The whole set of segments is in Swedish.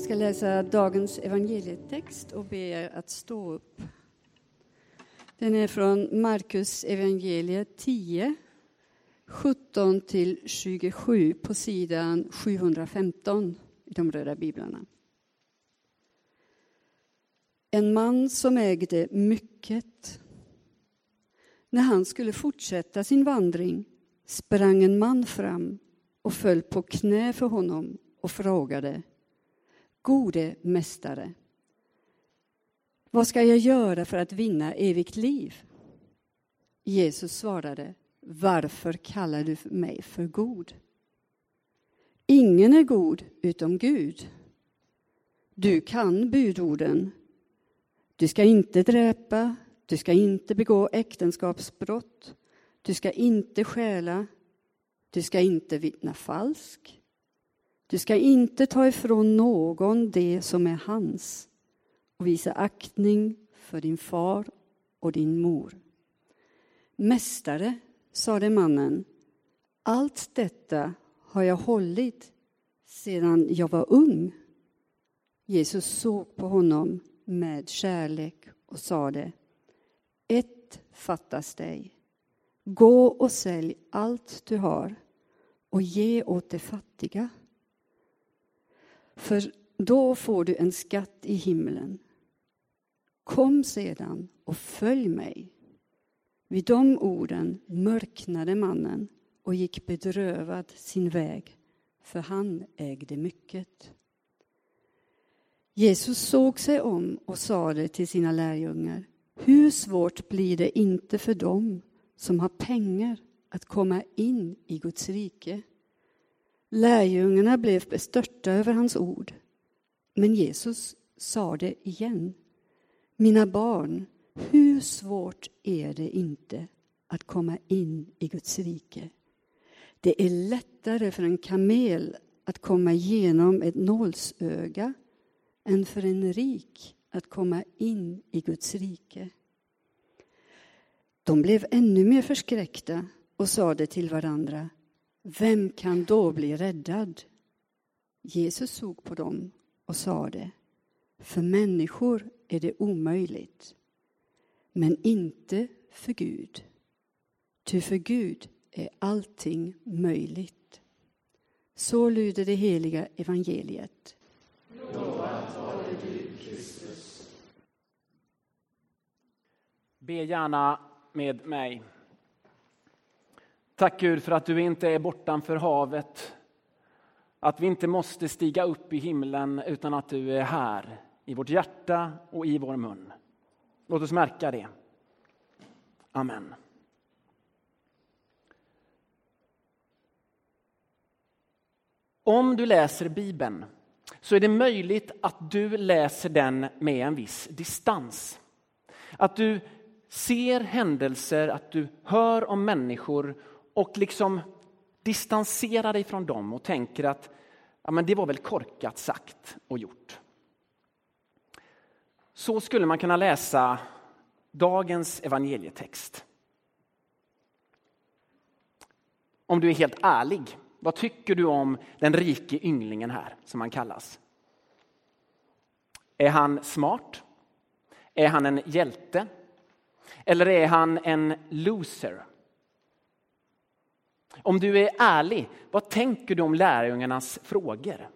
Jag ska läsa dagens evangelietext och be er att stå upp. Den är från Markus evangeliet 10, 17 till 27 på sidan 715 i de röda biblarna. En man som ägde mycket. När han skulle fortsätta sin vandring sprang en man fram och föll på knä för honom och frågade Gode mästare, vad ska jag göra för att vinna evigt liv? Jesus svarade, varför kallar du mig för god? Ingen är god utom Gud. Du kan budorden. Du ska inte dräpa, du ska inte begå äktenskapsbrott, du ska inte stjäla, du ska inte vittna falskt, du ska inte ta ifrån någon det som är hans och visa aktning för din far och din mor. Mästare, sade mannen, allt detta har jag hållit sedan jag var ung. Jesus såg på honom med kärlek och sade Ett fattas dig. Gå och sälj allt du har och ge åt de fattiga för då får du en skatt i himlen. Kom sedan och följ mig. Vid de orden mörknade mannen och gick bedrövad sin väg, för han ägde mycket. Jesus såg sig om och sade till sina lärjungar, hur svårt blir det inte för dem som har pengar att komma in i Guds rike? Lärjungarna blev bestörta över hans ord. Men Jesus sa det igen. Mina barn, hur svårt är det inte att komma in i Guds rike? Det är lättare för en kamel att komma igenom ett nålsöga än för en rik att komma in i Guds rike. De blev ännu mer förskräckta och sade till varandra vem kan då bli räddad? Jesus såg på dem och sade, för människor är det omöjligt, men inte för Gud. Ty för Gud är allting möjligt. Så lyder det heliga evangeliet. Lovad vare du, Kristus. Be gärna med mig. Tack Gud för att du inte är bortanför havet. Att vi inte måste stiga upp i himlen utan att du är här i vårt hjärta och i vår mun. Låt oss märka det. Amen. Om du läser Bibeln så är det möjligt att du läser den med en viss distans. Att du ser händelser, att du hör om människor och liksom distanserar dig från dem och tänker att ja, men det var väl korkat sagt och gjort. Så skulle man kunna läsa dagens evangelietext. Om du är helt ärlig, vad tycker du om den rike ynglingen här som han kallas? Är han smart? Är han en hjälte? Eller är han en loser? Om du är ärlig, vad tänker du om lärjungarnas frågor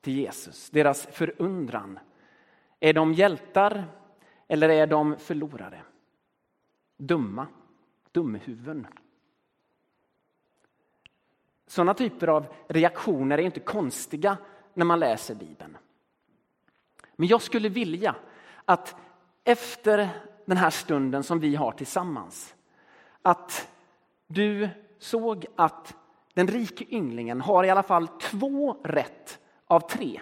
till Jesus? Deras förundran. Är de hjältar eller är de förlorare? Dumma, dumhuvuden. Sådana typer av reaktioner är inte konstiga när man läser Bibeln. Men jag skulle vilja att efter den här stunden som vi har tillsammans, att du såg att den rike ynglingen har i alla fall två rätt av tre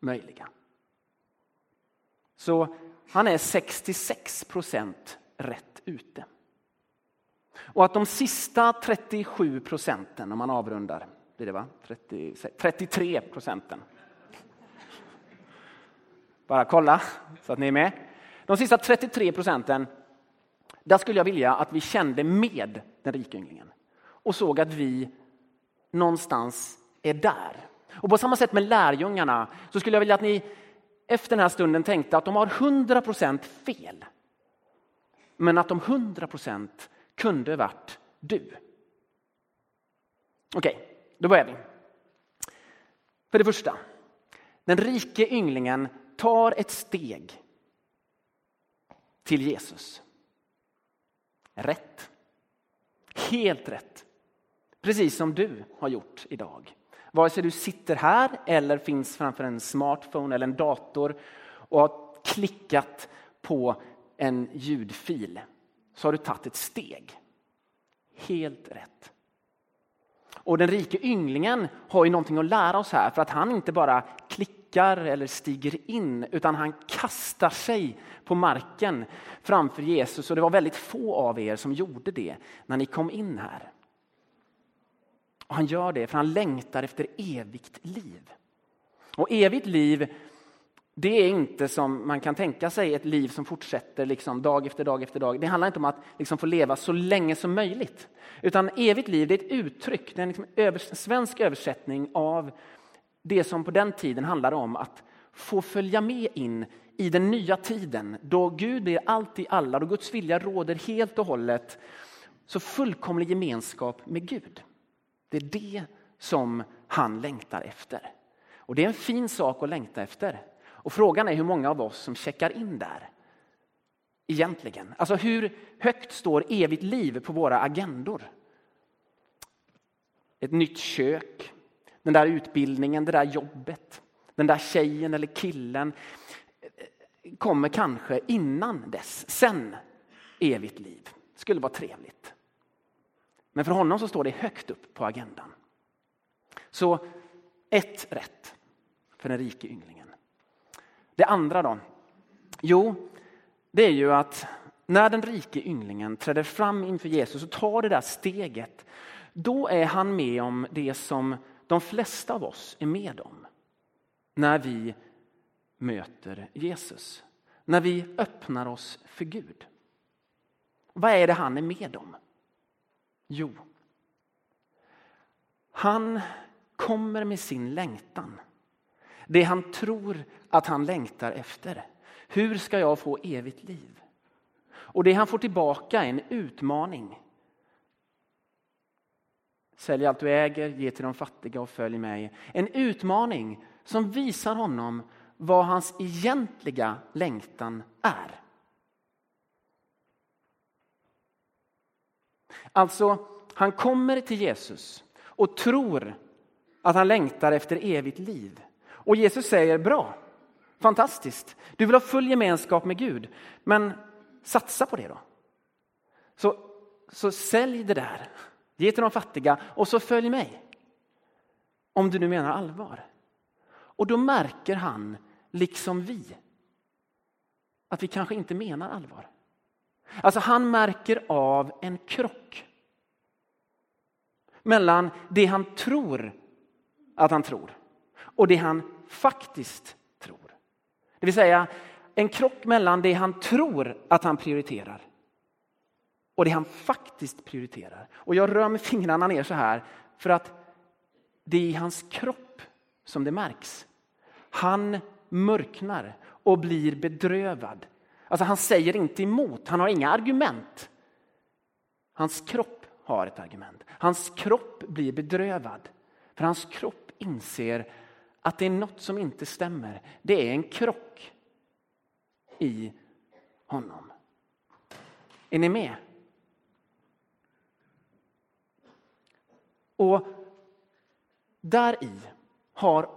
möjliga. Så han är 66 procent rätt ute. Och att de sista 37 procenten, om man avrundar, blir det va? 30, 33 procenten. Bara kolla så att ni är med. De sista 33 procenten, där skulle jag vilja att vi kände med den rike ynglingen och såg att vi någonstans är där. Och på samma sätt med lärjungarna så skulle jag vilja att ni efter den här stunden tänkte att de har 100% fel. Men att de 100% kunde varit du. Okej, okay, då börjar vi. För det första, den rike ynglingen tar ett steg till Jesus. Rätt. Helt rätt. Precis som du har gjort idag. Vare sig du sitter här eller finns framför en smartphone eller en dator och har klickat på en ljudfil så har du tagit ett steg. Helt rätt. Och den rike ynglingen har ju någonting att lära oss här för att han inte bara klickar eller stiger in utan han kastar sig på marken framför Jesus och det var väldigt få av er som gjorde det när ni kom in här. Och han gör det för han längtar efter evigt liv. Och evigt liv det är inte som man kan tänka sig ett liv som fortsätter liksom dag efter dag efter dag. Det handlar inte om att liksom få leva så länge som möjligt. Utan evigt liv det är ett uttryck, det är en liksom övers svensk översättning av det som på den tiden handlade om att få följa med in i den nya tiden då Gud blir allt i alla, då Guds vilja råder helt och hållet. Så fullkomlig gemenskap med Gud. Det är det som han längtar efter. Och det är en fin sak att längta efter. Och frågan är hur många av oss som checkar in där. Egentligen. Alltså hur högt står evigt liv på våra agendor? Ett nytt kök, den där utbildningen, det där jobbet, den där tjejen eller killen kommer kanske innan dess. Sen evigt liv. skulle vara trevligt. Men för honom så står det högt upp på agendan. Så ett rätt för den rike ynglingen. Det andra då? Jo, det är ju att när den rike ynglingen träder fram inför Jesus och tar det där steget, då är han med om det som de flesta av oss är med om när vi möter Jesus. När vi öppnar oss för Gud. Vad är det han är med om? Jo, han kommer med sin längtan. Det han tror att han längtar efter. Hur ska jag få evigt liv? Och det han får tillbaka är en utmaning. Sälj allt du äger, ge till de fattiga och följ mig. En utmaning som visar honom vad hans egentliga längtan är. Alltså, han kommer till Jesus och tror att han längtar efter evigt liv. Och Jesus säger bra, fantastiskt. Du vill ha full gemenskap med Gud, men satsa på det då. Så, så sälj det där, ge till de fattiga och så följ mig. Om du nu menar allvar. Och då märker han, liksom vi, att vi kanske inte menar allvar. Alltså han märker av en krock mellan det han tror att han tror och det han faktiskt tror. Det vill säga en krock mellan det han tror att han prioriterar och det han faktiskt prioriterar. Och jag rör med fingrarna ner så här för att det är i hans kropp som det märks. Han mörknar och blir bedrövad. Alltså han säger inte emot, han har inga argument. Hans kropp har ett argument. Hans kropp blir bedrövad. För hans kropp inser att det är något som inte stämmer. Det är en krock i honom. Är ni med? Och där i har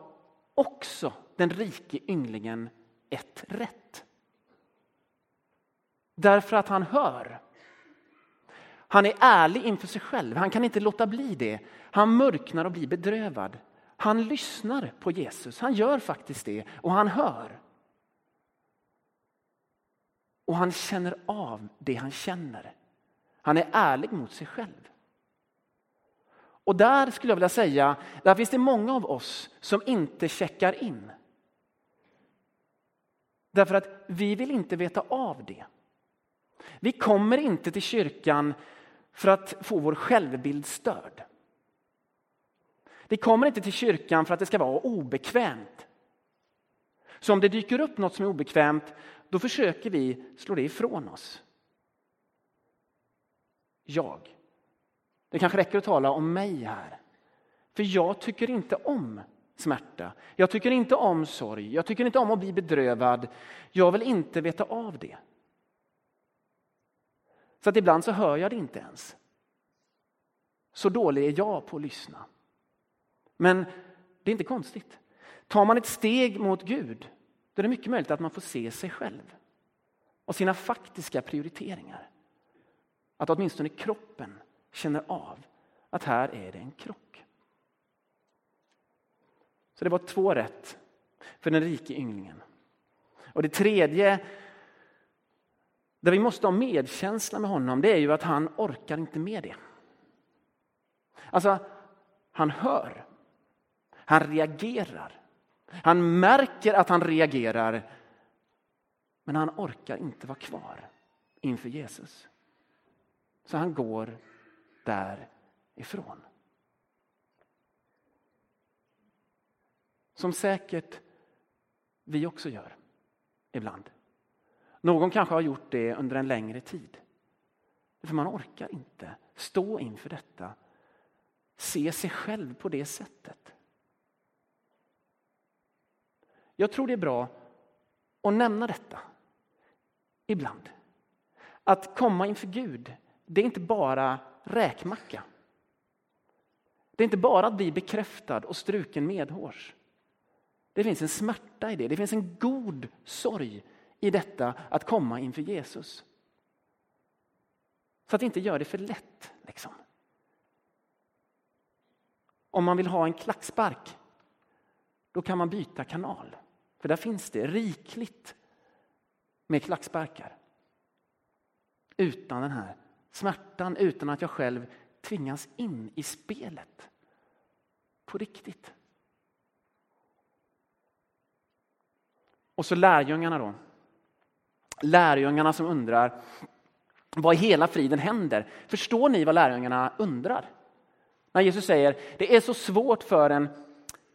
också den rike ynglingen ett rätt. Därför att han hör. Han är ärlig inför sig själv, han kan inte låta bli det. Han mörknar och blir bedrövad. Han lyssnar på Jesus, han gör faktiskt det och han hör. Och han känner av det han känner. Han är ärlig mot sig själv. Och där skulle jag vilja säga, där finns det många av oss som inte checkar in. Därför att vi vill inte veta av det. Vi kommer inte till kyrkan för att få vår självbild störd. Vi kommer inte till kyrkan för att det ska vara obekvämt. Så om det dyker upp något som är obekvämt, då försöker vi slå det ifrån oss. Jag. Det kanske räcker att tala om mig här. För jag tycker inte om smärta. Jag tycker inte om sorg. Jag tycker inte om att bli bedrövad. Jag vill inte veta av det. Så att ibland så hör jag det inte ens. Så dålig är jag på att lyssna. Men det är inte konstigt. Tar man ett steg mot Gud, då är det mycket möjligt att man får se sig själv och sina faktiska prioriteringar. Att åtminstone kroppen känner av att här är det en krock. Så det var två rätt för den rike ynglingen. Och det tredje, där vi måste ha medkänsla med honom, det är ju att han orkar inte med det. Alltså, han hör. Han reagerar. Han märker att han reagerar, men han orkar inte vara kvar inför Jesus. Så han går därifrån. Som säkert vi också gör ibland. Någon kanske har gjort det under en längre tid. För man orkar inte stå inför detta, se sig själv på det sättet. Jag tror det är bra att nämna detta ibland. Att komma inför Gud, det är inte bara räkmacka. Det är inte bara att bli bekräftad och struken medhårs. Det finns en smärta i det, det finns en god sorg i detta att komma inför Jesus. Så att inte göra det för lätt. Liksom. Om man vill ha en klackspark, då kan man byta kanal. För där finns det rikligt med klacksparkar. Utan den här smärtan, utan att jag själv tvingas in i spelet. På riktigt. Och så lärjungarna då. Lärjungarna som undrar vad i hela friden händer. Förstår ni vad lärjungarna undrar? När Jesus säger det är så svårt för en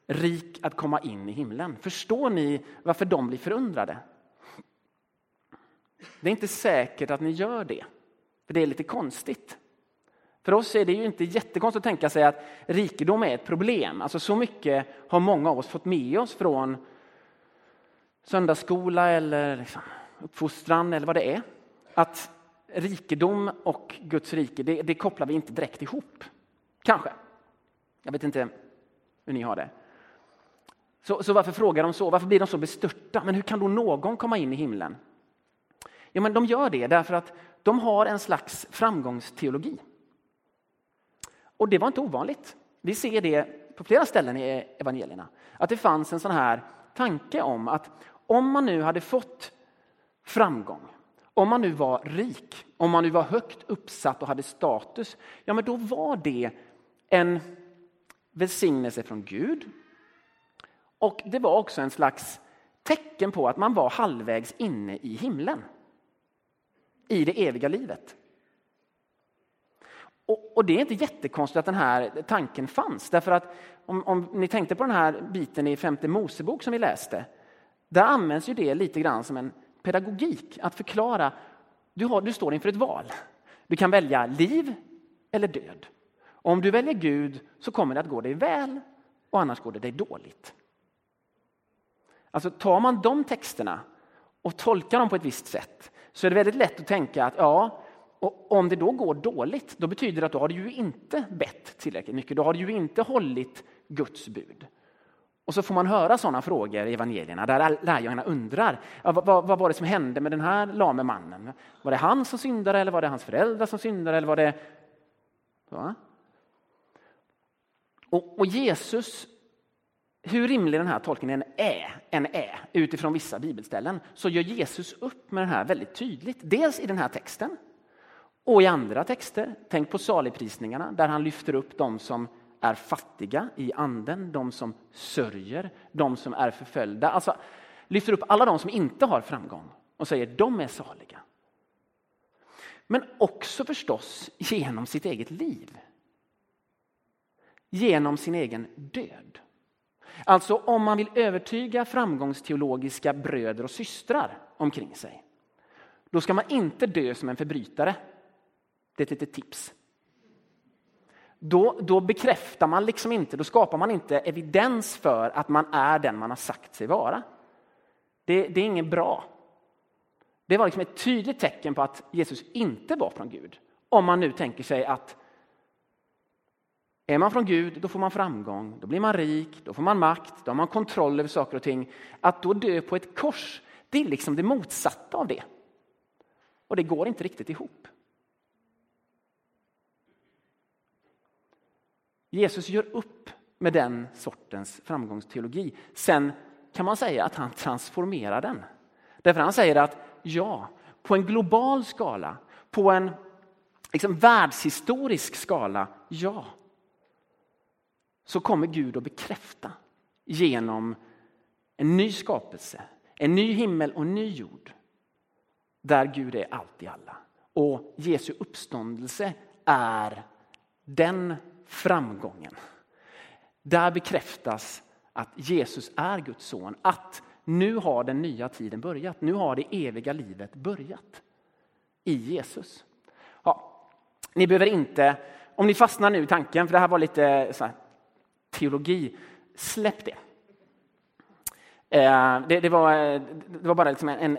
rik att komma in i himlen. Förstår ni varför de blir förundrade? Det är inte säkert att ni gör det, för det är lite konstigt. För oss är det ju inte jättekonstigt att tänka sig att rikedom är ett problem. Alltså så mycket har många av oss fått med oss från söndagsskola eller liksom uppfostran eller vad det är. Att rikedom och Guds rike, det, det kopplar vi inte direkt ihop. Kanske. Jag vet inte hur ni har det. Så, så, varför frågar de så? Varför blir de så bestörta? Men hur kan då någon komma in i himlen? Jo, men de gör det därför att de har en slags framgångsteologi. Och det var inte ovanligt. Vi ser det på flera ställen i evangelierna. Att det fanns en sån här tanke om att om man nu hade fått framgång, om man nu var rik, om man nu var högt uppsatt och hade status, ja men då var det en välsignelse från Gud. Och det var också en slags tecken på att man var halvvägs inne i himlen. I det eviga livet. Och, och, det är inte jättekonstigt att den här tanken fanns. Därför att om, om ni tänkte på den här biten i femte Mosebok som vi läste. Där används ju det lite grann som en pedagogik. Att förklara, du, har, du står inför ett val. Du kan välja liv eller död. Och om du väljer Gud så kommer det att gå dig väl och annars går det dig dåligt. Alltså tar man de texterna och tolkar dem på ett visst sätt så är det väldigt lätt att tänka att ja, och om det då går dåligt, då betyder det att då har du ju inte bett tillräckligt mycket. Då har du ju inte hållit Guds bud. Och så får man höra sådana frågor i evangelierna där lärjungarna undrar ja, vad, vad, var det som hände med den här lame mannen? Var det han som syndade eller var det hans föräldrar som syndade? Eller var det... Och, och Jesus hur rimlig den här tolkningen är, än är utifrån vissa bibelställen så gör Jesus upp med den här väldigt tydligt. Dels i den här texten och i andra texter. Tänk på saligprisningarna där han lyfter upp de som är fattiga i anden, de som sörjer, de som är förföljda. Alltså lyfter upp alla de som inte har framgång och säger de är saliga. Men också förstås genom sitt eget liv. genom sin egen död. Alltså om man vill övertyga framgångsteologiska bröder och systrar omkring sig, då ska man inte dö som en förbrytare. Det är ett litet tips. Då, då bekräftar man liksom inte, då skapar man inte evidens för att man är den man har sagt sig vara. Det, det är inget bra. Det var liksom ett tydligt tecken på att Jesus inte var från Gud. Om man nu tänker sig att är man från Gud, då får man framgång, då blir man rik, då får man makt, då har man kontroll över saker och ting. Att då dö på ett kors, det är liksom det motsatta av det. Och det går inte riktigt ihop. Jesus gör upp med den sortens framgångsteologi. Sen kan man säga att han transformerar den. Därför han säger att ja, på en global skala, på en liksom, världshistorisk skala, ja, så kommer Gud att bekräfta genom en ny skapelse, en ny himmel och en ny jord. Där Gud är allt i alla. Och Jesu uppståndelse är den framgången. Där bekräftas att Jesus är Guds son, att nu har den nya tiden börjat. Nu har det eviga livet börjat i Jesus. Ja, ni behöver inte, om ni fastnar nu i tanken, för det här var lite så här, teologi, släpp det. Eh, det, det, var, eh, det var bara liksom en,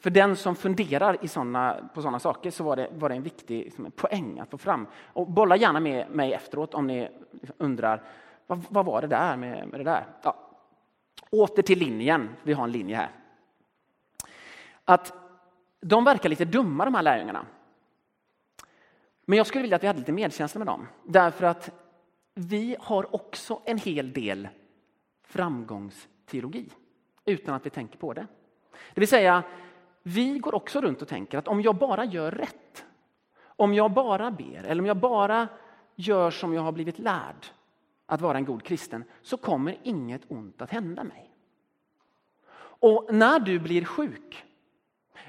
för den som funderar i såna, på sådana saker så var det, var det en viktig liksom poäng att få fram. Och bolla gärna med mig efteråt om ni liksom undrar vad, vad var det där med, med det där? Ja. Åter till linjen, vi har en linje här. Att de verkar lite dumma de här lärjungarna. Men jag skulle vilja att vi hade lite medkänsla med dem. Därför att vi har också en hel del framgångs teologi utan att vi tänker på det. Det vill säga, vi går också runt och tänker att om jag bara gör rätt, om jag bara ber eller om jag bara gör som jag har blivit lärd att vara en god kristen så kommer inget ont att hända mig. Och när du blir sjuk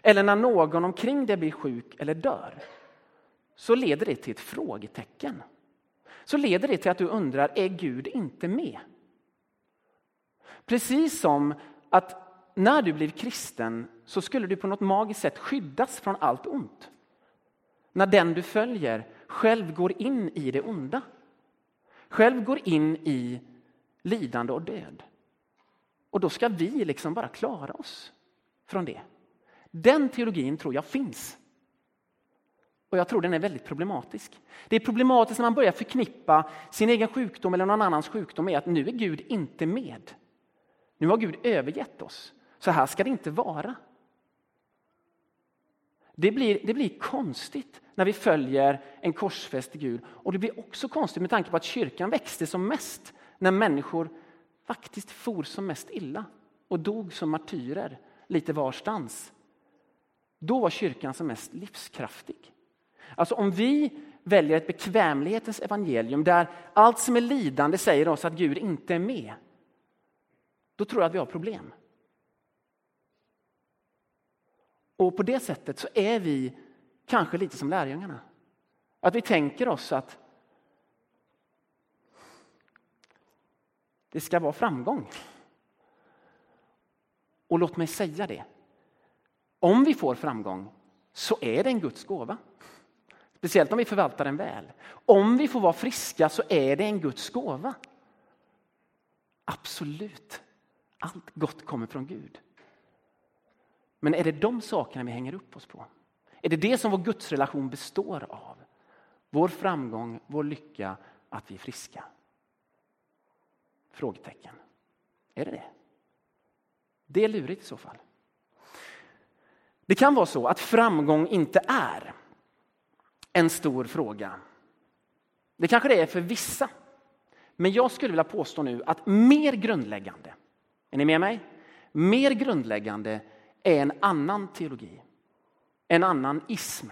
eller när någon omkring dig blir sjuk eller dör så leder det till ett frågetecken så leder det till att du undrar, är Gud inte med? Precis som att när du blir kristen så skulle du på något magiskt sätt skyddas från allt ont. När den du följer själv går in i det onda. Själv går in i lidande och död. Och då ska vi liksom bara klara oss från det. Den teologin tror jag finns. Och jag tror den är väldigt problematisk. Det är problematiskt när man börjar förknippa sin egen sjukdom eller någon annans sjukdom med att nu är Gud inte med. Nu har Gud övergett oss. Så här ska det inte vara. Det blir, det blir konstigt när vi följer en korsfäst Gud. Och det blir också konstigt med tanke på att kyrkan växte som mest när människor faktiskt for som mest illa och dog som martyrer lite varstans. Då var kyrkan som mest livskraftig. Alltså om vi väljer ett bekvämlighetens evangelium där allt som är lidande säger oss att Gud inte är med, då tror jag att vi har problem. Och på det sättet så är vi kanske lite som lärjungarna. Att vi tänker oss att det ska vara framgång. Och låt mig säga det. Om vi får framgång så är det en Guds gåva. Speciellt om vi förvaltar den väl. Om vi får vara friska så är det en Guds gåva. Absolut. Allt gott kommer från Gud. Men är det de sakerna vi hänger upp oss på? Är det det som vår gudsrelation består av? Vår framgång, vår lycka, att vi är friska? Frågetecken. Är det det? Det är lurigt i så fall. Det kan vara så att framgång inte är en stor fråga. Det kanske det är för vissa. Men jag skulle vilja påstå nu att mer grundläggande, är ni med mig? Mer grundläggande är en annan teologi, en annan ism.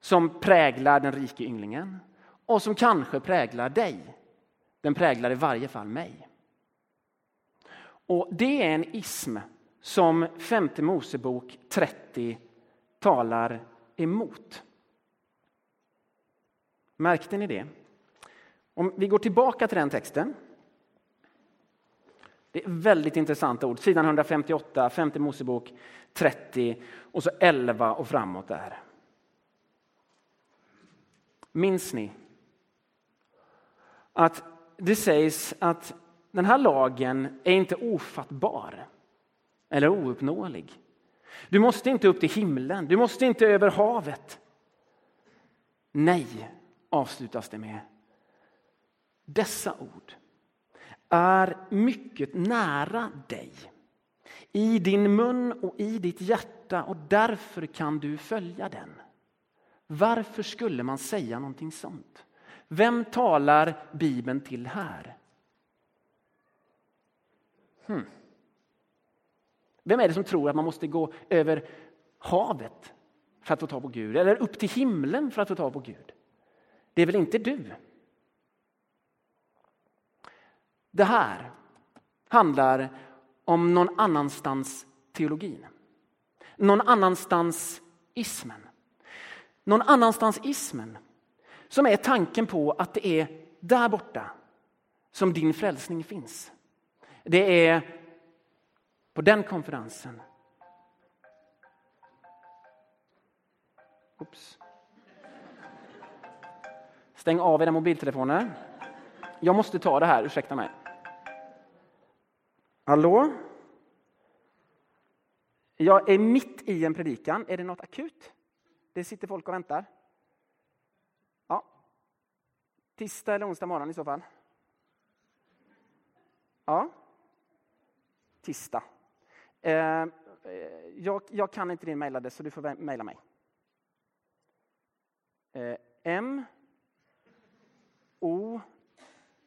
Som präglar den rike ynglingen och som kanske präglar dig. Den präglar i varje fall mig. Och Det är en ism som femte Mosebok 30 talar emot. Märkte ni det? Om vi går tillbaka till den texten. Det är väldigt intressanta ord. Sidan 158, 5 Mosebok 30 och så 11 och framåt där. Minns ni att det sägs att den här lagen är inte ofattbar eller ouppnåelig. Du måste inte upp till himlen, du måste inte över havet. Nej, avslutas det med. Dessa ord är mycket nära dig, i din mun och i ditt hjärta och därför kan du följa den. Varför skulle man säga någonting sånt? Vem talar Bibeln till här? Hmm. Vem är det som tror att man måste gå över havet för att få tag på Gud eller upp till himlen för att få tag på Gud? Det är väl inte du? Det här handlar om någon annanstans teologin. Någon annanstans ismen. Någon annanstans ismen som är tanken på att det är där borta som din frälsning finns. Det är på den konferensen. Oops. Stäng av era mobiltelefoner. Jag måste ta det här, ursäkta mig. Hallå? Jag är mitt i en predikan. Är det något akut? Det sitter folk och väntar. Ja. Tisdag eller onsdag morgon i så fall. Ja. Tisdag. Eh, eh jag, jag, kan inte din mejladress så du får mejla mig. Eh, M O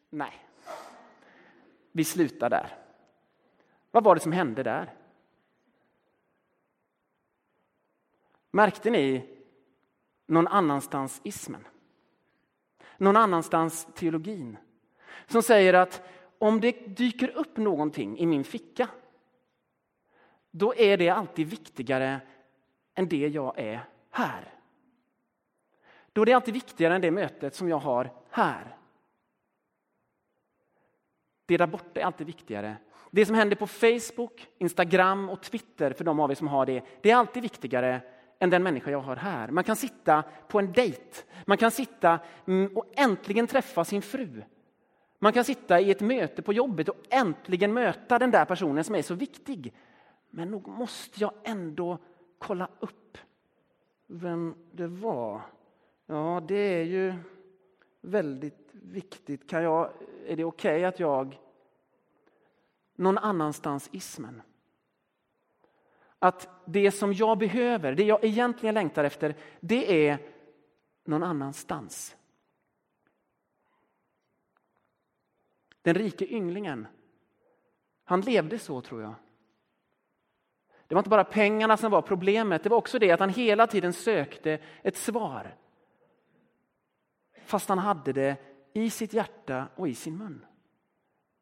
Nej. Vi slutar där. Vad var det som hände där? Märkte ni någon annanstans ismen? Någon annanstans teologin? Som säger att om det dyker upp någonting i min ficka då är det alltid viktigare än det jag är här. Då är det alltid viktigare än det mötet som jag har här. Det där borta är alltid viktigare. Det som händer på Facebook, Instagram och Twitter för de av er som har det, det är alltid viktigare än den människa jag har här. Man kan sitta på en dejt, man kan sitta mm, och äntligen träffa sin fru. Man kan sitta i ett möte på jobbet och äntligen möta den där personen som är så viktig. Men nog måste jag ändå kolla upp vem det var. Ja, det är ju väldigt viktigt. Kan jag, är det okej okay att jag... Någon annanstans ismen. Att det som jag behöver, det jag egentligen längtar efter, det är någon annanstans. Den rike ynglingen, han levde så tror jag. Det var inte bara pengarna som var problemet, det var också det att han hela tiden sökte ett svar. Fast han hade det i sitt hjärta och i sin mun.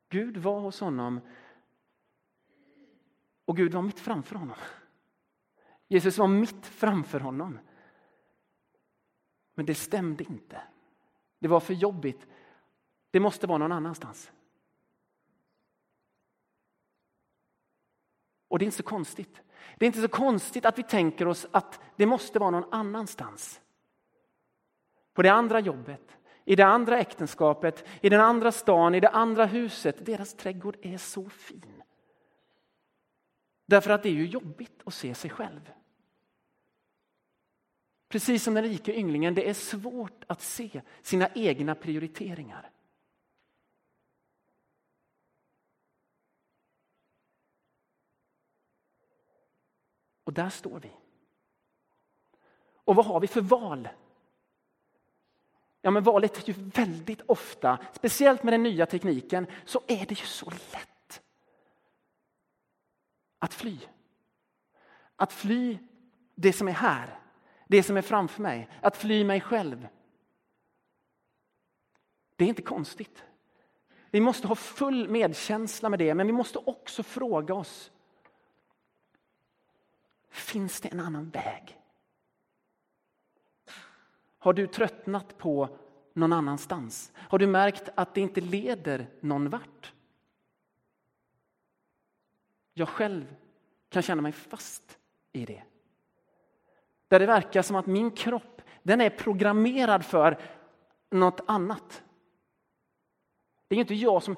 Gud var hos honom och Gud var mitt framför honom. Jesus var mitt framför honom. Men det stämde inte. Det var för jobbigt. Det måste vara någon annanstans. Och det är inte så konstigt. Det är inte så konstigt att vi tänker oss att det måste vara någon annanstans. På det andra jobbet, i det andra äktenskapet, i den andra stan, i det andra huset. Deras trädgård är så fin. Därför att det är ju jobbigt att se sig själv. Precis som den rike ynglingen, det är svårt att se sina egna prioriteringar. Och där står vi. Och vad har vi för val? Ja, men valet är ju väldigt ofta, speciellt med den nya tekniken, så är det ju så lätt att fly. Att fly det som är här, det som är framför mig, att fly mig själv. Det är inte konstigt. Vi måste ha full medkänsla med det, men vi måste också fråga oss Finns det en annan väg? Har du tröttnat på någon annanstans? Har du märkt att det inte leder någon vart? Jag själv kan känna mig fast i det. Där det verkar som att min kropp den är programmerad för något annat. Det är inte jag som...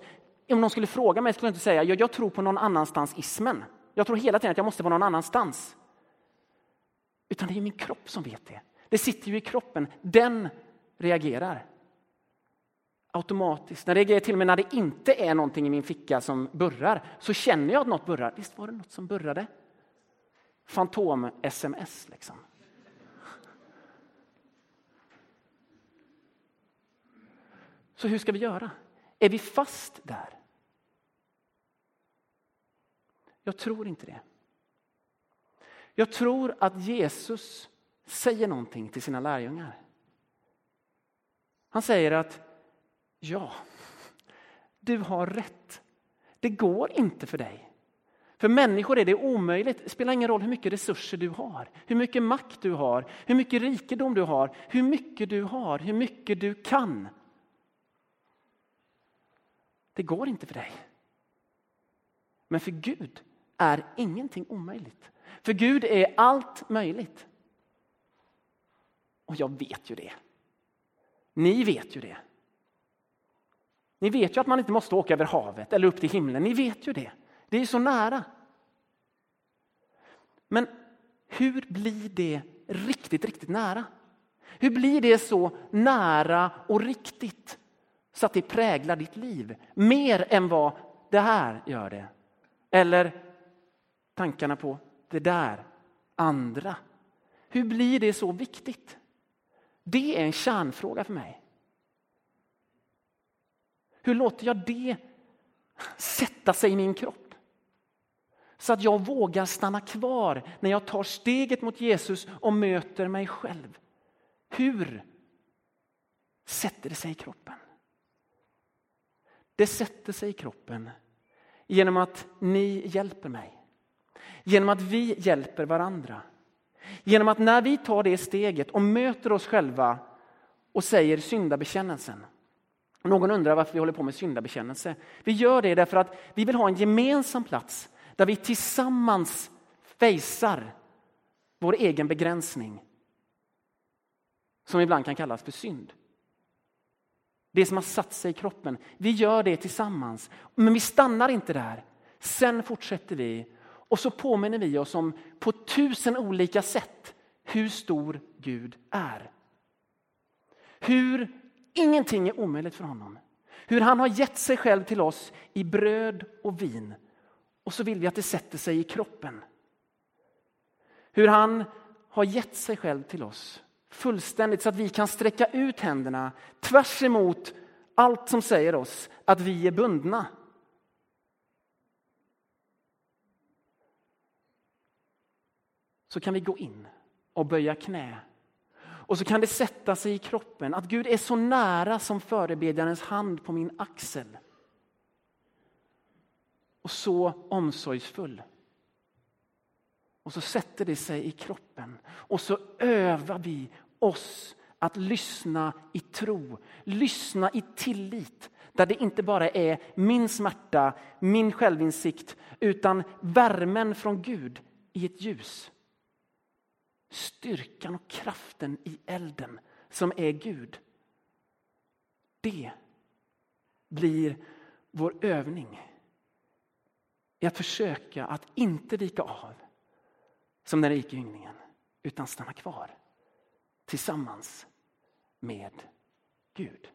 Om någon skulle fråga mig skulle jag inte säga jag, jag tror på någon annanstans-ismen. Jag tror hela tiden att jag måste vara någon annanstans. Utan det är min kropp som vet det. Det sitter ju i kroppen. Den reagerar. Automatiskt. Den reagerar till och med när det inte är någonting i min ficka som burrar. Så känner jag att något burrar. Visst var det något som burrade? Fantom-sms liksom. Så hur ska vi göra? Är vi fast där? Jag tror inte det. Jag tror att Jesus säger någonting till sina lärjungar. Han säger att ja, du har rätt. Det går inte för dig. För människor är det omöjligt. Det spelar ingen roll hur mycket resurser du har, hur mycket makt du har, hur mycket rikedom du har, hur mycket du har, hur mycket du kan. Det går inte för dig. Men för Gud är ingenting omöjligt. För Gud är allt möjligt. Och jag vet ju det. Ni vet ju det. Ni vet ju att man inte måste åka över havet eller upp till himlen. Ni vet ju det. Det är så nära. Men hur blir det riktigt, riktigt nära? Hur blir det så nära och riktigt så att det präglar ditt liv mer än vad det här gör det? Eller tankarna på det där andra. Hur blir det så viktigt? Det är en kärnfråga för mig. Hur låter jag det sätta sig i min kropp? Så att jag vågar stanna kvar när jag tar steget mot Jesus och möter mig själv. Hur sätter det sig i kroppen? Det sätter sig i kroppen genom att ni hjälper mig. Genom att vi hjälper varandra. Genom att när vi tar det steget och möter oss själva och säger syndabekännelsen. Någon undrar varför vi håller på med syndabekännelse. Vi gör det därför att vi vill ha en gemensam plats där vi tillsammans fejsar vår egen begränsning. Som ibland kan kallas för synd. Det som har satt sig i kroppen. Vi gör det tillsammans. Men vi stannar inte där. Sen fortsätter vi och så påminner vi oss om på tusen olika sätt hur stor Gud är. Hur ingenting är omöjligt för honom. Hur han har gett sig själv till oss i bröd och vin. Och så vill vi att det sätter sig i kroppen. Hur han har gett sig själv till oss fullständigt så att vi kan sträcka ut händerna tvärs emot allt som säger oss att vi är bundna. Så kan vi gå in och böja knä. Och så kan det sätta sig i kroppen att Gud är så nära som förebedjarens hand på min axel. Och så omsorgsfull. Och så sätter det sig i kroppen och så övar vi oss att lyssna i tro, lyssna i tillit. Där det inte bara är min smärta, min självinsikt utan värmen från Gud i ett ljus. Styrkan och kraften i elden som är Gud. Det blir vår övning i att försöka att inte vika av som när det gick i ynglingen, utan stanna kvar tillsammans med Gud.